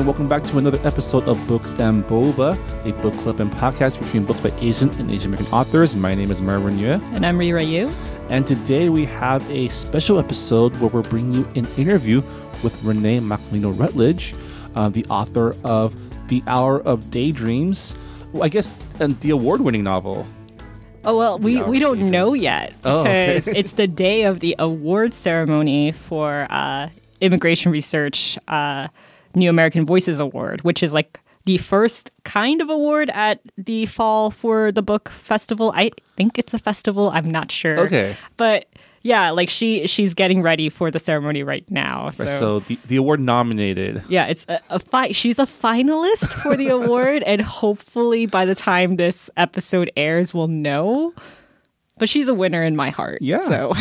And welcome back to another episode of Books and Boba, a book club and podcast between books by Asian and Asian American authors. My name is Marvin Yueh, And I'm Reera Yoo. and today we have a special episode where we're bringing you an interview with Renee Macalino Rutledge, uh, the author of The Hour of Daydreams. Well, I guess and the award-winning novel. Oh well, we, we don't know daydreams. yet Oh, okay. because it's the day of the award ceremony for uh, Immigration Research uh, New American Voices Award, which is like the first kind of award at the fall for the book festival. I think it's a festival. I'm not sure. Okay. but yeah, like she she's getting ready for the ceremony right now. So, so the, the award nominated. yeah, it's a, a fi- she's a finalist for the award, and hopefully by the time this episode airs, we'll know. But she's a winner in my heart. Yeah. So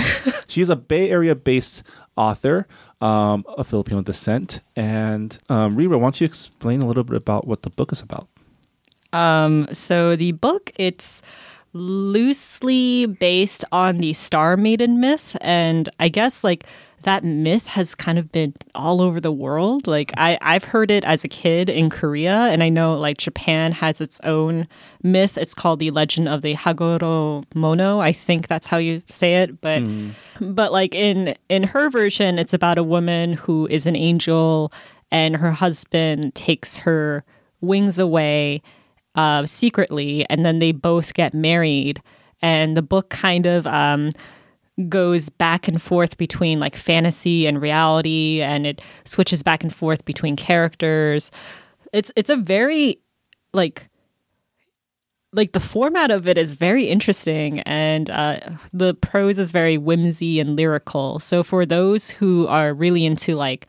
She's a Bay Area based author um, of Filipino descent. And um, Reera, why don't you explain a little bit about what the book is about? so the book it's loosely based on the Star Maiden myth, and I guess like that myth has kind of been all over the world. Like I, I've heard it as a kid in Korea, and I know like Japan has its own myth. It's called the Legend of the Hagoro Mono. I think that's how you say it, but but like in in her version, it's about a woman who is an angel, and her husband takes her wings away uh, secretly, and then they both get married. And the book kind of um, goes back and forth between like fantasy and reality, and it switches back and forth between characters. It's it's a very like like the format of it is very interesting and uh, the prose is very whimsy and lyrical so for those who are really into like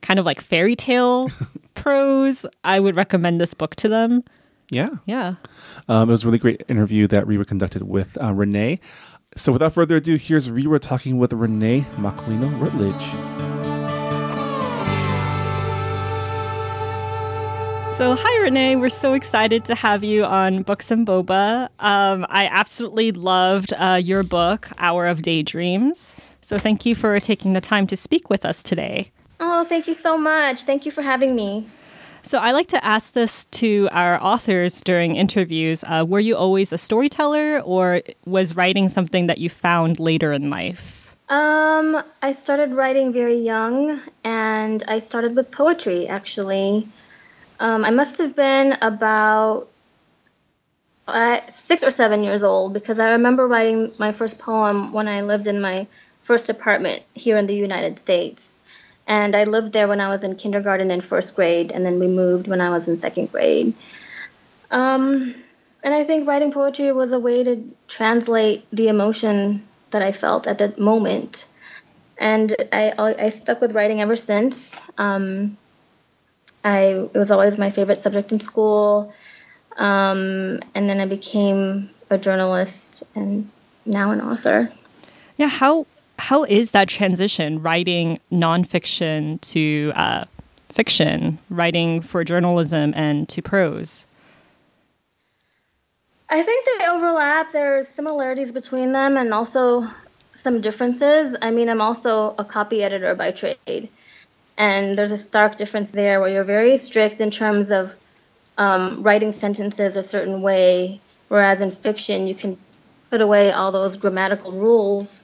kind of like fairy tale prose i would recommend this book to them Yeah. yeah Um, it was a really great interview that Reera conducted with uh, Renee. So without further ado, here's Reera talking with Renee Macalino Rutledge. So, hi, Renee. We're so excited to have you on Books and Boba. Um, I absolutely loved uh, your book, Hour of Daydreams. So, thank you for taking the time to speak with us today. Oh, thank you so much. Thank you for having me. So, I like to ask this to our authors during interviews. Uh, were you always a storyteller, or was writing something that you found later in life? Um, I started writing very young, and I started with poetry actually. Um, I must have been about uh, six or seven years old because I remember writing my first poem when I lived in my first apartment here in the United States. And I lived there when I was in kindergarten and first grade, and then we moved when I was in second grade. Um, and I think writing poetry was a way to translate the emotion that I felt at that moment. And I, I stuck with writing ever since. Um, I, it was always my favorite subject in school. Um, and then I became a journalist and now an author. Yeah, how how is that transition writing nonfiction to uh, fiction, writing for journalism and to prose? I think they overlap. There's similarities between them and also some differences. I mean, I'm also a copy editor by trade. And there's a stark difference there where you're very strict in terms of um, writing sentences a certain way, whereas in fiction, you can put away all those grammatical rules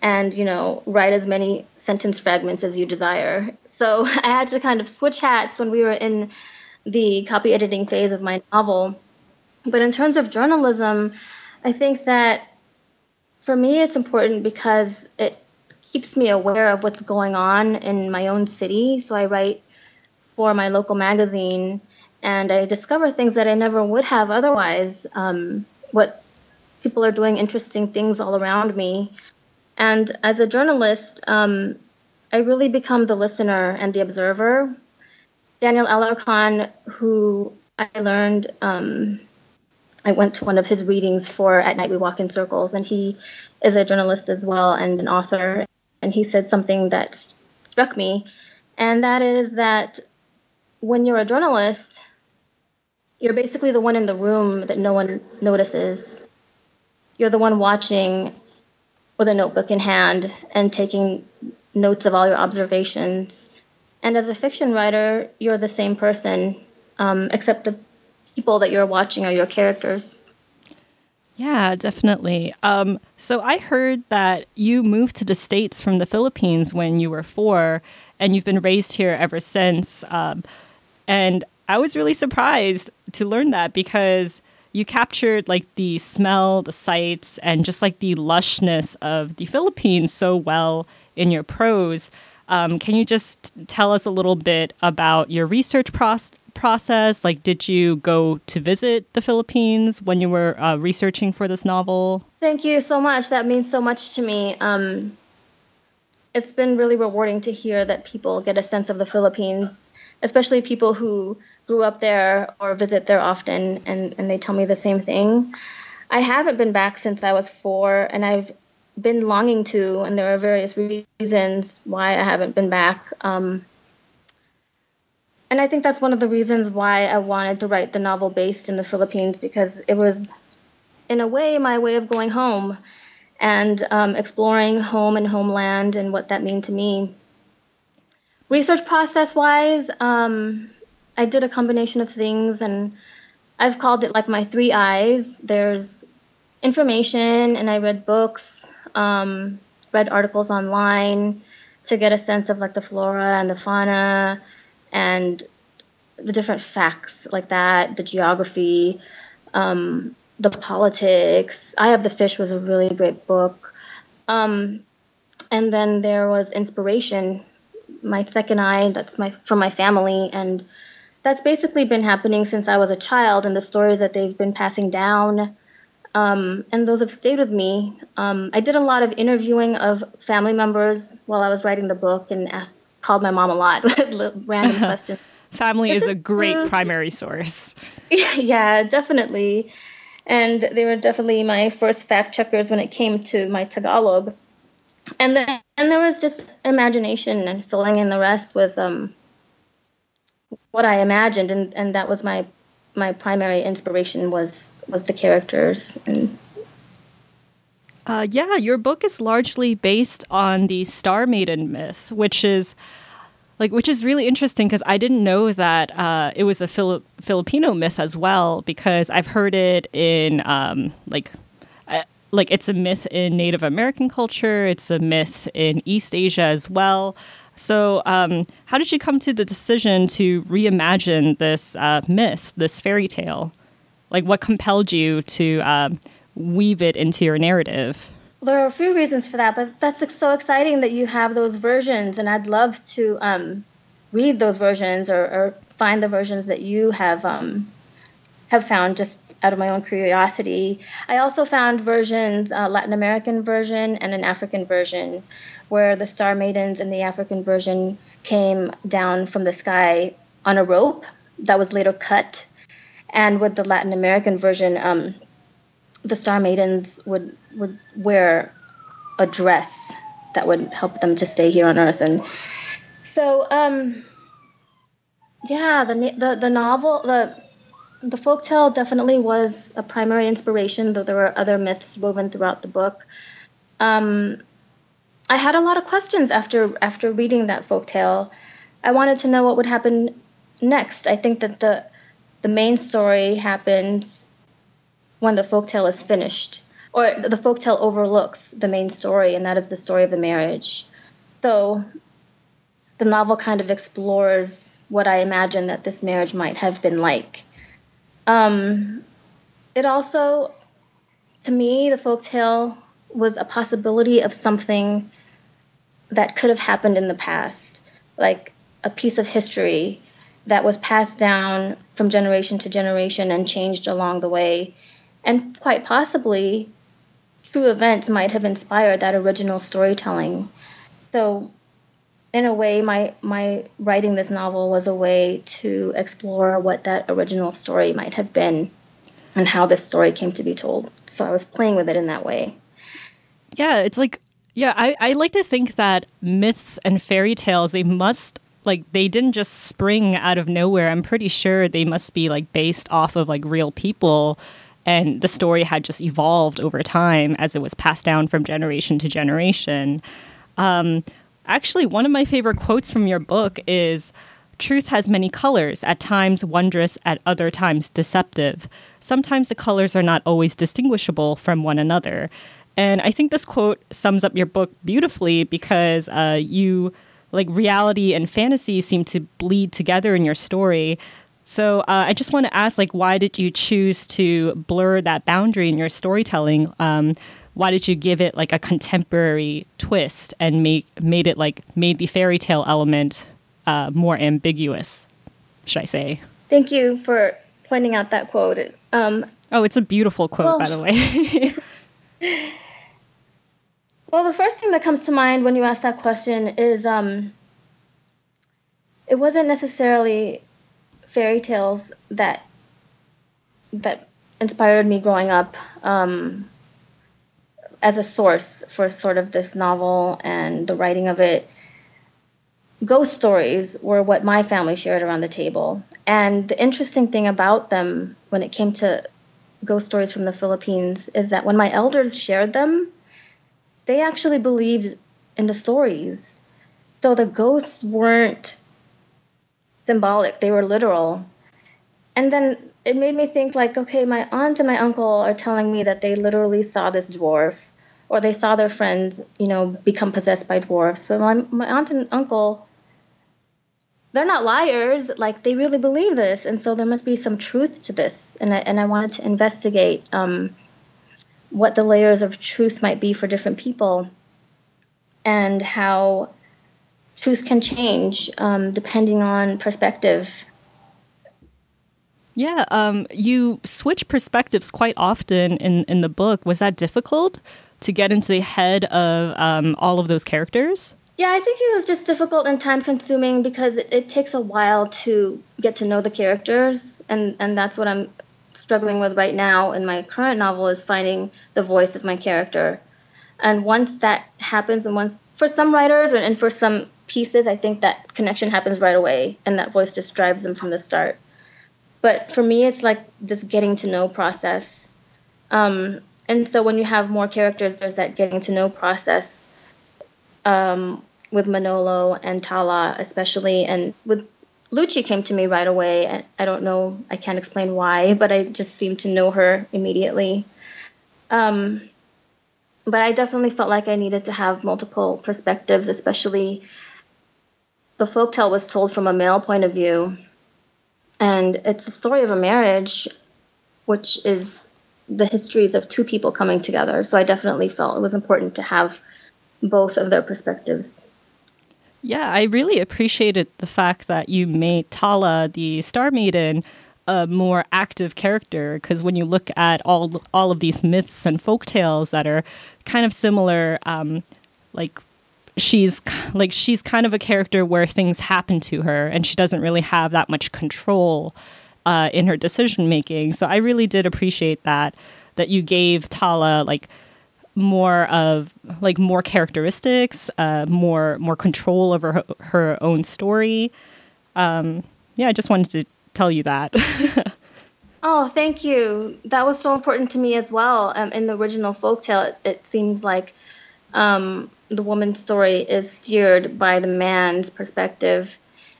and, you know, write as many sentence fragments as you desire. So I had to kind of switch hats when we were in the copy editing phase of my novel. But in terms of journalism, I think that for me it's important because it keeps me aware of what's going on in my own city. So I write for my local magazine and I discover things that I never would have otherwise. Um, what people are doing interesting things all around me. And as a journalist, um, I really become the listener and the observer. Daniel Alarcon, who I learned um, I went to one of his readings for At Night We Walk in Circles, and he is a journalist as well and an author. And he said something that struck me, and that is that when you're a journalist, you're basically the one in the room that no one notices. You're the one watching with a notebook in hand and taking notes of all your observations. And as a fiction writer, you're the same person, um, except the people that you're watching are your characters. Yeah, definitely. Um, so I heard that you moved to the States from the Philippines when you were four, and you've been raised here ever since. Um, and I was really surprised to learn that because you captured like the smell, the sights, and just like the lushness of the Philippines so well in your prose. Um, can you just tell us a little bit about your research process? process? Like, did you go to visit the Philippines when you were uh, researching for this novel? Thank you so much. That means so much to me. Um, it's been really rewarding to hear that people get a sense of the Philippines, especially people who grew up there or visit there often, and, and they tell me the same thing. I haven't been back since I was four, and I've been longing to, and there are various reasons why I haven't been back. Um, and I think that's one of the reasons why I wanted to write the novel based in the Philippines because it was, in a way, my way of going home and um, exploring home and homeland and what that meant to me. Research process wise, um, I did a combination of things and I've called it like my three eyes. There's information, and I read books, um, read articles online to get a sense of like the flora and the fauna and the different facts like that, the geography, um, the politics. Eye of the Fish was a really great book. Um, and then there was inspiration, my second eye, that's my from my family, and that's basically been happening since I was a child, and the stories that they've been passing down. Um, and those have stayed with me. Um, I did a lot of interviewing of family members while I was writing the book, and asked called my mom a lot with random questions. Family is a great primary source. yeah, definitely. And they were definitely my first fact checkers when it came to my Tagalog. And then and there was just imagination and filling in the rest with um, what I imagined, and, and that was my my primary inspiration was was the characters and uh, yeah, your book is largely based on the Star Maiden myth, which is like which is really interesting because I didn't know that uh, it was a Fili- Filipino myth as well because I've heard it in um, like uh, like it's a myth in Native American culture, it's a myth in East Asia as well. So, um, how did you come to the decision to reimagine this uh, myth, this fairy tale? Like, what compelled you to um, weave it into your narrative? There are a few reasons for that, but that's so exciting that you have those versions, and I'd love to um, read those versions or, or, find the versions that you have um, have found just out of my own curiosity. I also found versions, uh, Latin American version and an African version, where the Star Maidens in the African version came down from the sky on a rope that was later cut, and with the Latin American version, um, the Star Maidens would would wear a dress that would help them to stay here on Earth, and so um, yeah, the the the novel the the folktale definitely was a primary inspiration, though there were other myths woven throughout the book. Um, I had a lot of questions after after reading that folktale. I wanted to know what would happen next. I think that the the main story happens when the folktale is finished, or the folktale overlooks the main story, and that is the story of the marriage. So the novel kind of explores what I imagine that this marriage might have been like. Um, it also, to me, the folktale was a possibility of something that could have happened in the past, like a piece of history that was passed down from generation to generation and changed along the way and quite possibly true events might have inspired that original storytelling. So, in a way, my my writing this novel was a way to explore what that original story might have been. and how this story came to be told. So I was playing with it in that way. Yeah, it's like yeah, I, I like to think that myths and fairy tales they must like they didn't just spring out of nowhere. I'm pretty sure they must be like based off of like real people and the story had just evolved over time as it was passed down from generation to generation. Um, actually, one of my favorite quotes from your book is Truth has many colors, at times wondrous, at other times deceptive. Sometimes the colors are not always distinguishable from one another. And I think this quote sums up your book beautifully because uh, you, like, reality and fantasy seem to bleed together in your story. So uh, I just want to ask, like, why did you choose to blur that boundary in your storytelling? Um, why did you give it like a contemporary twist and make made it like made the fairy tale element uh, more ambiguous? Should I say? Thank you for pointing out that quote. Um, oh, it's a beautiful quote, well, by the way. well, the first thing that comes to mind when you ask that question is um, it wasn't necessarily fairy tales that that inspired me growing up. Um, as a source for sort of this novel and the writing of it. Ghost stories were what my family shared around the table. And the interesting thing about them when it came to ghost stories from the Philippines is that when my elders shared them, they actually believed in the stories. So the ghosts weren't symbolic, they were literal. And then it made me think like, okay, my aunt and my uncle are telling me that they literally saw this dwarf or they saw their friends, you know, become possessed by dwarfs. But my, my aunt and uncle, they're not liars. Like they really believe this, and so there must be some truth to this. And I, and I wanted to investigate um, what the layers of truth might be for different people, and how truth can change um, depending on perspective yeah, um, you switch perspectives quite often in, in the book. Was that difficult to get into the head of um, all of those characters? Yeah, I think it was just difficult and time consuming because it, it, takes a while to get to know the characters, and, and that's what I'm struggling with right now in my current novel is finding the voice of my character. And once that happens, and once for some writers and for some pieces, I think that connection happens right away, and that voice just drives them from the start. But for me, it's like this getting to know process. Um, and so when you have more characters, there's that getting to know process um, with Manolo and Tala, especially. And with Lucci came to me right away. I don't know, I can't explain why, but I just seemed to know her immediately. Um, but I definitely felt like I needed to have multiple perspectives, especially the folktale was told from a male point of view and it's a story of a marriage, which is the histories of two people coming together. So I definitely felt it was important to have both of their perspectives. Yeah, I really appreciated the fact that you made Tala, the Star Maiden, a more active character because when you look at all all of these myths and folk tales that are kind of similar, um, like she's like she's kind of a character where things happen to her and she doesn't really have that much control uh, in her decision making. So I really did appreciate that that you gave Tala like more of like more characteristics, uh, more more control over her, her own story. Um, yeah, I just wanted to tell you that. oh, thank you. That was so important to me as well. Um, in the original folktale, it, it seems like um, the woman's story is steered by the man's perspective,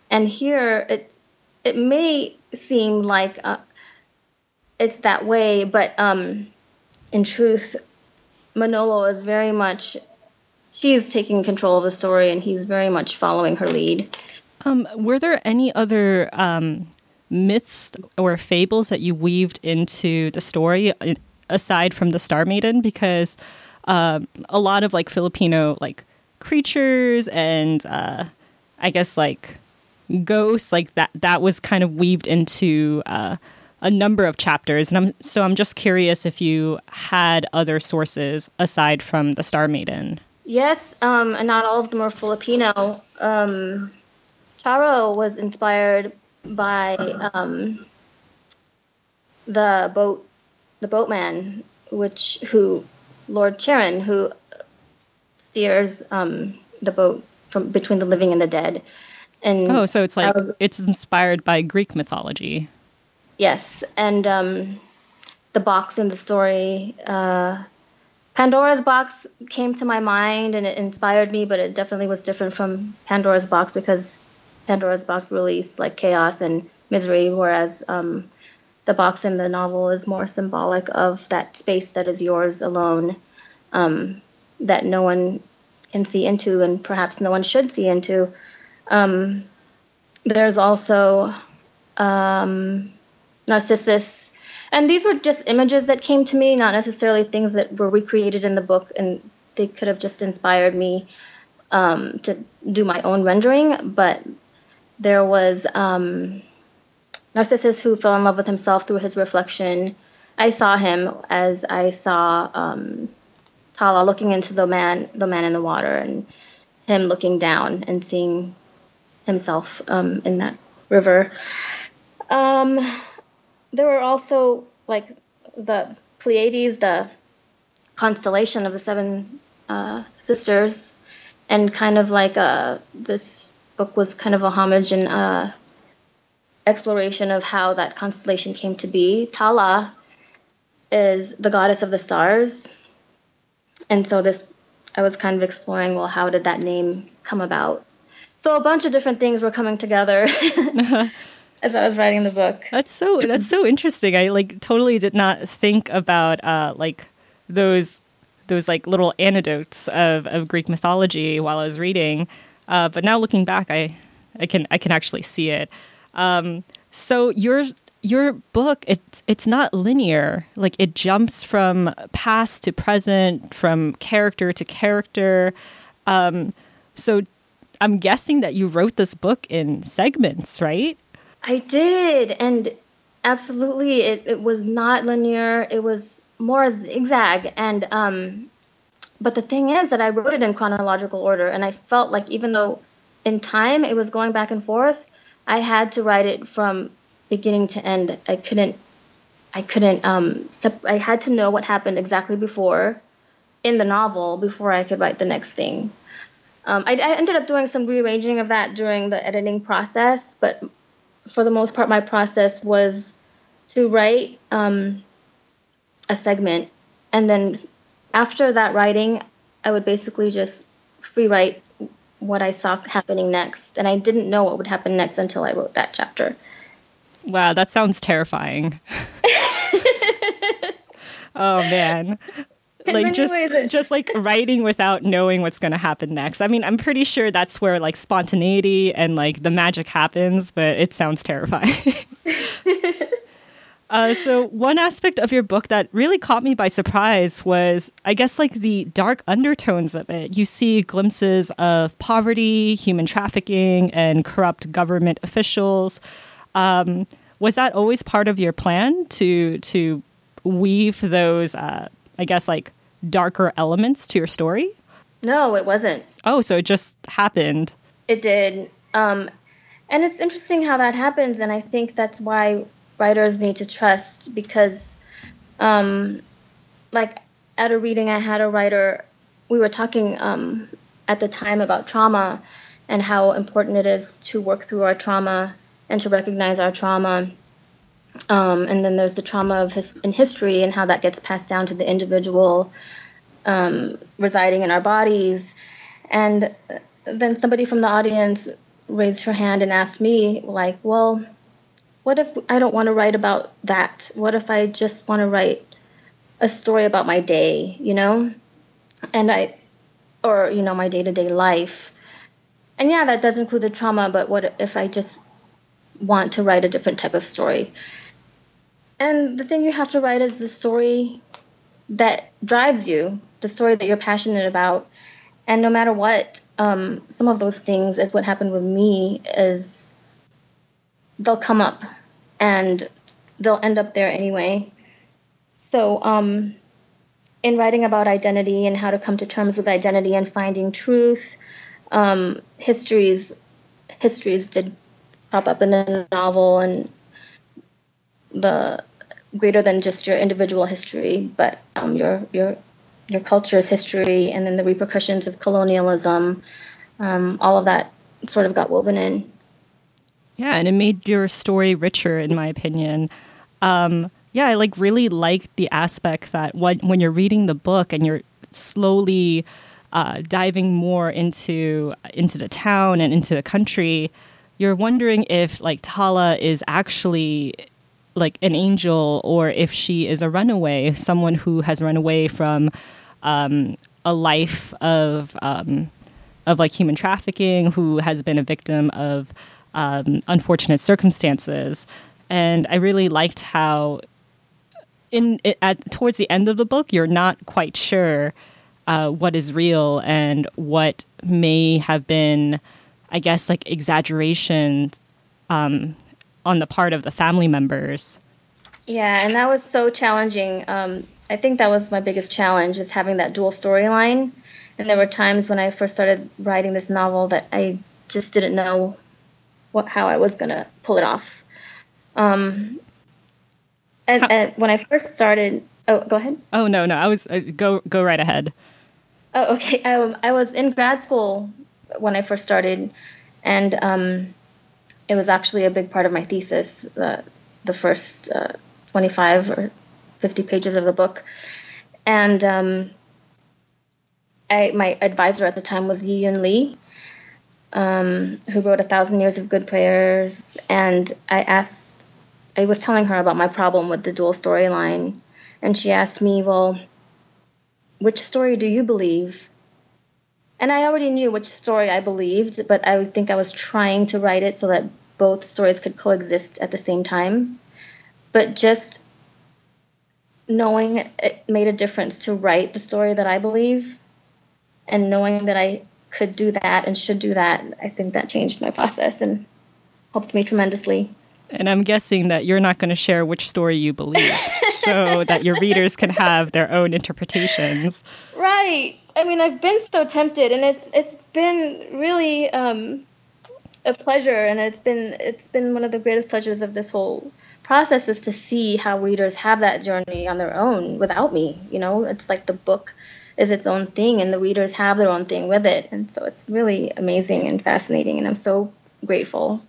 and here it it may seem like uh, it's that way, but um, in truth, Manolo is very much she's taking control of the story, and he's very much following her lead. Um, were there any other um, myths or fables that you weaved into the story uh, aside from the Star Maiden? Because uh, a lot of like Filipino like creatures and uh, I guess like ghosts like that that was kind of weaved into uh, a number of chapters and I'm so I'm just curious if you had other sources aside from the Star Maiden. Yes, um, and not all of them are Filipino. Um, Charo was inspired by um, the boat the boatman, which who Lord Charon, who steers um, the boat from between the living and the dead. And Oh, so it's like was- it's inspired by Greek mythology. Yes, and um, the box in the story, uh, Pandora's box came to my mind and it inspired me, but it definitely was different from Pandora's box because Pandora's box released like chaos and misery, whereas um, the box in the novel is more symbolic of that space that is yours alone, um, that no one can see into and perhaps no one should see into. Um, there's also um, Narcissus. And these were just images that came to me, not necessarily things that were recreated in the book, and they could have just inspired me um, to do my own rendering. But there was um, Narcissus who fell in love with himself through his reflection. I saw him as I saw um, Tala looking into the man, the man in the water, and him looking down and seeing himself um, in that river. Um, there were also like the Pleiades, the constellation of the seven uh, sisters, and kind of like uh, this book was kind of a homage and uh, exploration of how that constellation came to be. Tala is the goddess of the stars, and so this I was kind of exploring. Well, how did that name come about? So a bunch of different things were coming together as I was writing the book. That's so that's so interesting. I like totally did not think about uh like those those like little anecdotes of, of Greek mythology while I was reading. Uh, but now looking back I I can I can actually see it. Um, so your your book it's it's not linear. Like it jumps from past to present, from character to character. Um, so I'm guessing that you wrote this book in segments, right? I did, and absolutely, it, it was not linear. It was more zigzag, and um, but the thing is that I wrote it in chronological order, and I felt like even though in time it was going back and forth, I had to write it from beginning to end. I couldn't, I couldn't. Um, sep- I had to know what happened exactly before in the novel before I could write the next thing. Um, I, I ended up doing some rearranging of that during the editing process, but for the most part, my process was to write um, a segment, and then after that writing, I would basically just free write what I saw happening next, and I didn't know what would happen next until I wrote that chapter. Wow, that sounds terrifying. oh man. Like just it- just like writing without knowing what's going to happen next. I mean, I'm pretty sure that's where like spontaneity and like the magic happens, but it sounds terrifying. Uh, so one aspect of your book that really caught me by surprise was, I guess, like the dark undertones of it. You see glimpses of poverty, human trafficking, and corrupt government officials. Um, was that always part of your plan to to weave those, uh, I guess, like darker elements to your story? No, it wasn't. Oh, so it just happened. It did. Um, and it's interesting how that happens, and I think that's why writers need to trust because, um, like, at a reading, I had a writer, we were talking um, at the time about trauma and how important it is to work through our trauma and to recognize our trauma. Um, and then there's the trauma of his, in history and how that gets passed down to the individual um, residing in our bodies. And then somebody from the audience raised her hand and asked me, like, well, what if I don't want to write about that? What if I just want to write a story about my day, you know? And I, or, you know, my day to day life. And yeah, that does include the trauma, but what if I just want to write a different type of story? And the thing you have to write is the story that drives you, the story that you're passionate about. And no matter what, um, some of those things, as what happened with me, is they'll come up and they'll end up there anyway. So, um, in writing about identity and how to come to terms with identity and finding truth, um, histories histories did pop up in the novel, and the greater than just your individual history, but um, your your your culture's history, and then the repercussions of colonialism. Um, all of that sort of got woven in. Yeah, and it made your story richer, in my opinion. Um, yeah, I like really like the aspect that when when you're reading the book and you're slowly uh, diving more into into the town and into the country, you're wondering if like Tala is actually like an angel or if she is a runaway, someone who has run away from um, a life of um, of like human trafficking, who has been a victim of um, unfortunate circumstances. And I really liked how in at towards the end of the book, you're not quite sure uh, what is real and what may have been, I guess, like exaggeration um, on the part of the family members. Yeah, and that was so challenging. Um, I think that was my biggest challenge is having that dual storyline. And there were times when I first started writing this novel that I just didn't know what how I was gonna pull it off. Um, and, and when I first started, oh, go ahead. Oh no, no, I was uh, go go right ahead. Oh, okay. I, I was in grad school when I first started, and um, it was actually a big part of my thesis. Uh, the first uh, 25 or 50 pages of the book, and um, I, my advisor at the time was Yiyun Li, um, who wrote A Thousand Years of Good Prayers, and I asked, I was telling her about my problem with the dual storyline, and she asked me, well which story do you believe? And I already knew which story I believed, but I think I was trying to write it so that both stories could coexist at the same time. But just knowing it made a difference to write the story that I believe and knowing that I could do that and should do that, I think that changed my process and helped me tremendously. And I'm guessing that you're not going to share which story you believe so that your readers can have their own interpretations. Right. I mean, I've been so tempted, and it's it's been really um, a pleasure, and it's been it's been one of the greatest pleasures of this whole process is to see how readers have that journey on their own without me. You know, it's like the book is its own thing, and the readers have their own thing with it, and so it's really amazing and fascinating, and I'm so grateful.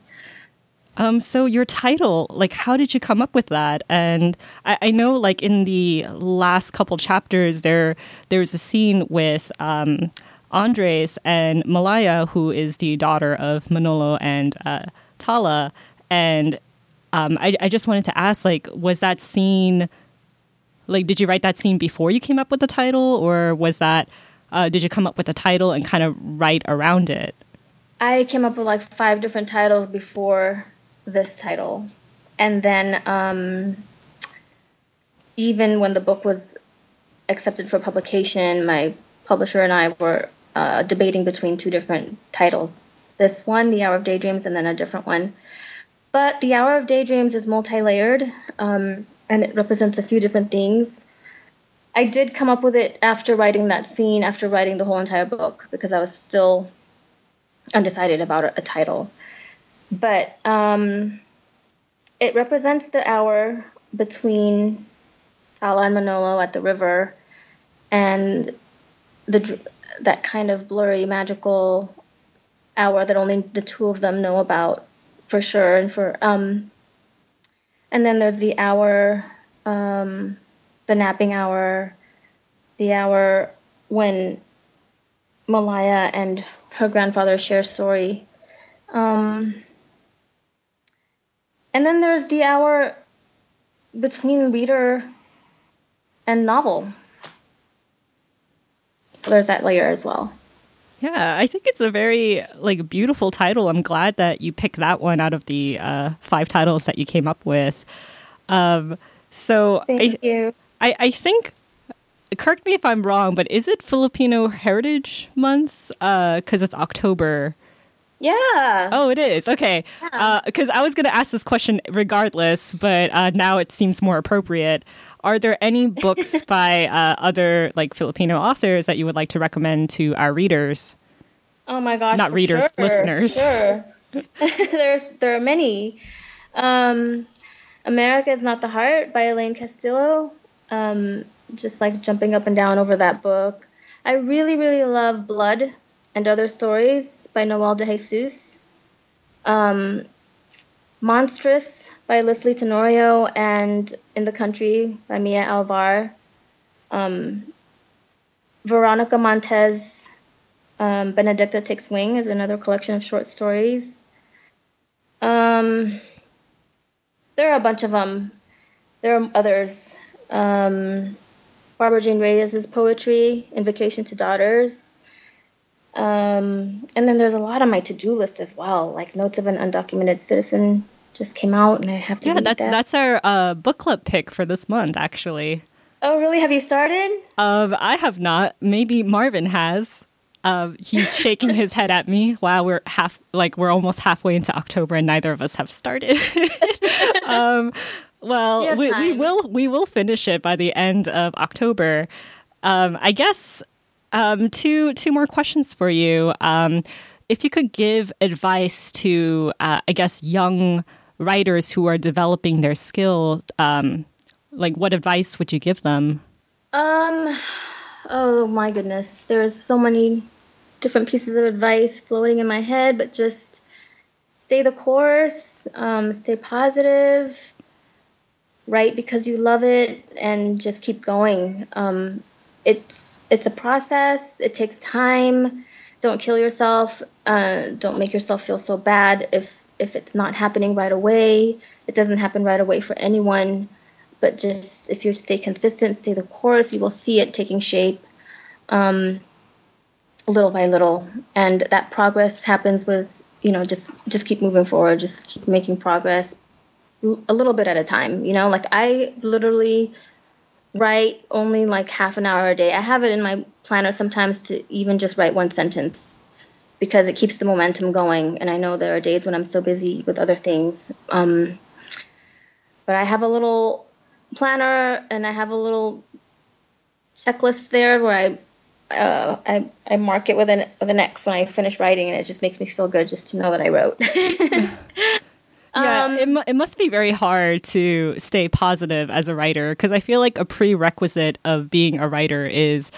Um, so your title, like, how did you come up with that? And I, I know, like, in the last couple chapters, there there's a scene with um, Andres and Malaya, who is the daughter of Manolo and uh, Tala, and um, I, I just wanted to ask, like, was that scene, like, did you write that scene before you came up with the title, or was that, uh, did you come up with the title and kind of write around it? I came up with like five different titles before this title. And then, um, even when the book was accepted for publication, my publisher and I were uh, debating between two different titles. This one, The Hour of Daydreams, and then a different one. But The Hour of Daydreams is multi layered um, and it represents a few different things. I did come up with it after writing that scene, after writing the whole entire book, because I was still undecided about a, title. But um, it represents the hour between Tala and Manolo at the river and the that kind of blurry, magical hour that only the two of them know about for sure. And for um, and then there's the hour, um, the napping hour, the hour when Malaya and her grandfather share story. Um, and then there's the hour between reader and novel. So there's that layer as well. Yeah, I think it's a very like beautiful title. I'm glad that you picked that one out of the uh, five titles that you came up with. Um, so Thank I, you. I, I think correct me if I'm wrong, but is it Filipino Heritage Month? Because uh, it's October. Yeah. Oh, it is. Okay. Because Yeah. I was going to ask this question regardless, but uh, now it seems more appropriate. Are there any books by uh, other like Filipino authors that you would like to recommend to our readers? Oh my gosh. Not readers, sure, listeners. Sure. There's there are many. Um, America is Not the Heart by Elaine Castillo. Um, just like jumping up and down over that book. I really, really love Blood and Other Stories by Noelle de Jesus. Um, Monstress by Lysley Tenorio and In the Country by Mia Alvar. Um, Veronica Montes, um, Benedicta Takes Wing is another collection of short stories. Um, there are a bunch of them. There are others. Um, Barbara Jane Reyes' poetry, Invocation to Daughters. Um, and then there's a lot on my to-do list as well, like Notes of an Undocumented Citizen just came out, and I have to. Yeah, that's that. that's our uh, book club pick for this month, actually. Oh, really? Have you started? Um, I have not. Maybe Marvin has. Um, he's shaking his head at me while we're half, like we're almost halfway into October, and neither of us have started. um, well, We we, we will we will finish it by the end of October. Um, I guess um, two two more questions for you. Um, if you could give advice to, uh, I guess, young writers who are developing their skill, um, like what advice would you give them? Um, oh my goodness, there's so many different pieces of advice floating in my head, but just stay the course, um, stay positive, write because you love it, and just keep going. Um, it's it's a process. It takes time. Don't kill yourself. Uh, don't make yourself feel so bad if if it's not happening right away. It doesn't happen right away for anyone but just if you stay consistent, stay the course, you will see it taking shape um, little by little, and that progress happens with you know just just keep moving forward, just keep making progress a little bit at a time. You know, like I literally write only like half an hour a day. I have it in my planner sometimes to even just write one sentence because it keeps the momentum going. And I know there are days when I'm so busy with other things. Um, but I have a little planner and I have a little checklist there where I uh, I, I mark it with an with an X when I finish writing, and it just makes me feel good just to know that I wrote. Yeah, Um, it, it must be very hard to stay positive as a writer because I feel like a prerequisite of being a writer is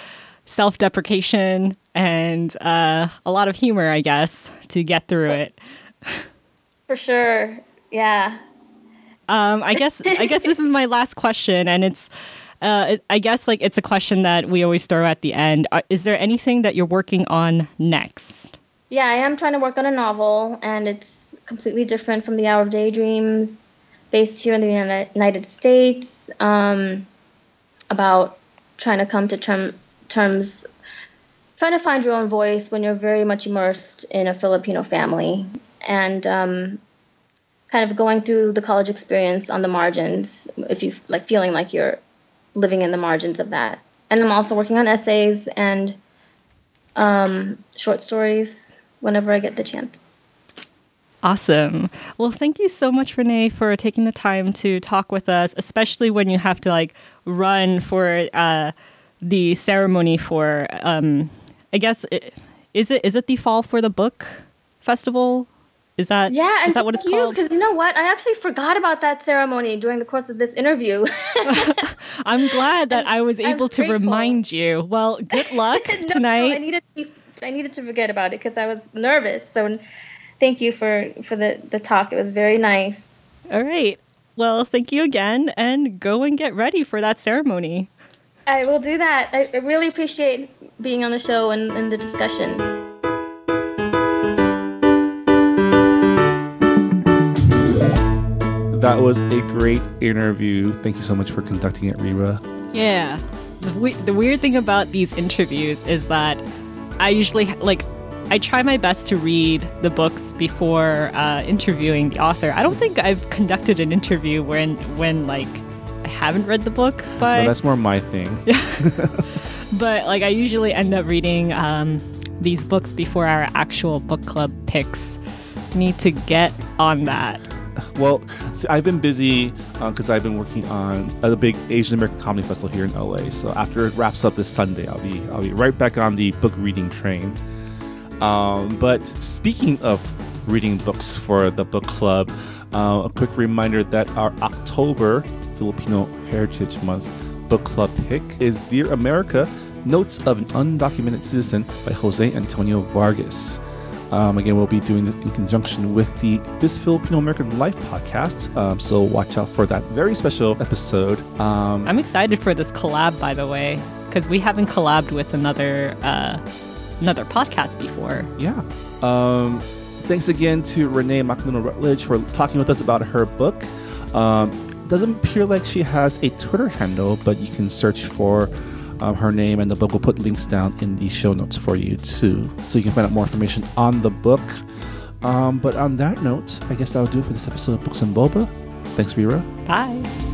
self deprecation and uh, a lot of humor, I guess, to get through it. For sure, yeah. Um, I guess I guess this is my last question, and it's. Uh, it, I guess like it's a question that we always throw at the end. Uh, is there anything that you're working on next? Yeah, I am trying to work on a novel, and it's completely different from The Hour of Daydreams, based here in the United States, um, about trying to come to term, terms, trying to find your own voice when you're very much immersed in a Filipino family, and um, kind of going through the college experience on the margins, if you like feeling like you're living in the margins of that. And I'm also working on essays and um, short stories whenever I get the chance. Awesome. Well, thank you so much, Renee, for taking the time to talk with us, especially when you have to like run for uh, the ceremony for. Um, I guess is it is it the Fall for the Book festival? Is that Yeah, is that what it's called? Because you know what, I actually forgot about that ceremony during the course of this interview. I'm glad that I was I'm able to grateful. remind you. Well, good luck No, no, I tonight. needed to be, I needed to forget about it because I was nervous. So, thank you for for the the talk. It was very nice. All right. Well, thank you again, and go and get ready for that ceremony. I will do that. I, I really appreciate being on the show and, and the discussion. That was a great interview. Thank you so much for conducting it, Reba. Yeah. The, we- the weird thing about these interviews is that I usually like I try my best to read the books before uh, interviewing the author. I don't think I've conducted an interview when when like I haven't read the book, No, but that's more my thing. but like I usually end up reading um, these books before our actual book club picks. Need to get on that. Well, see, I've been busy because I've been working on a big Asian American comedy festival here in LA. So after it wraps up this Sunday, I'll be I'll be right back on the book reading train. Um, but speaking of reading books for the book club. Uh, a quick reminder that our October Filipino Heritage Month book club pick is Dear America Notes of an Undocumented Citizen by Jose Antonio Vargas. Um, again, we'll be doing this in conjunction with the This Filipino American Life podcast. Um, so watch out for that very special episode. Um, I'm excited for this collab, by the way, because we haven't collabed with another uh, another podcast before. yeah. Um, thanks again to Renee Macalino Rutledge for talking with us about her book. Um, doesn't appear like she has a Twitter handle, but you can search for um, her name and the book. We'll put links down in the show notes for you too, so you can find out more information on the book. Um, but on that note, I guess that'll do it for this episode of Books and Boba. Thanks, Reera. Bye.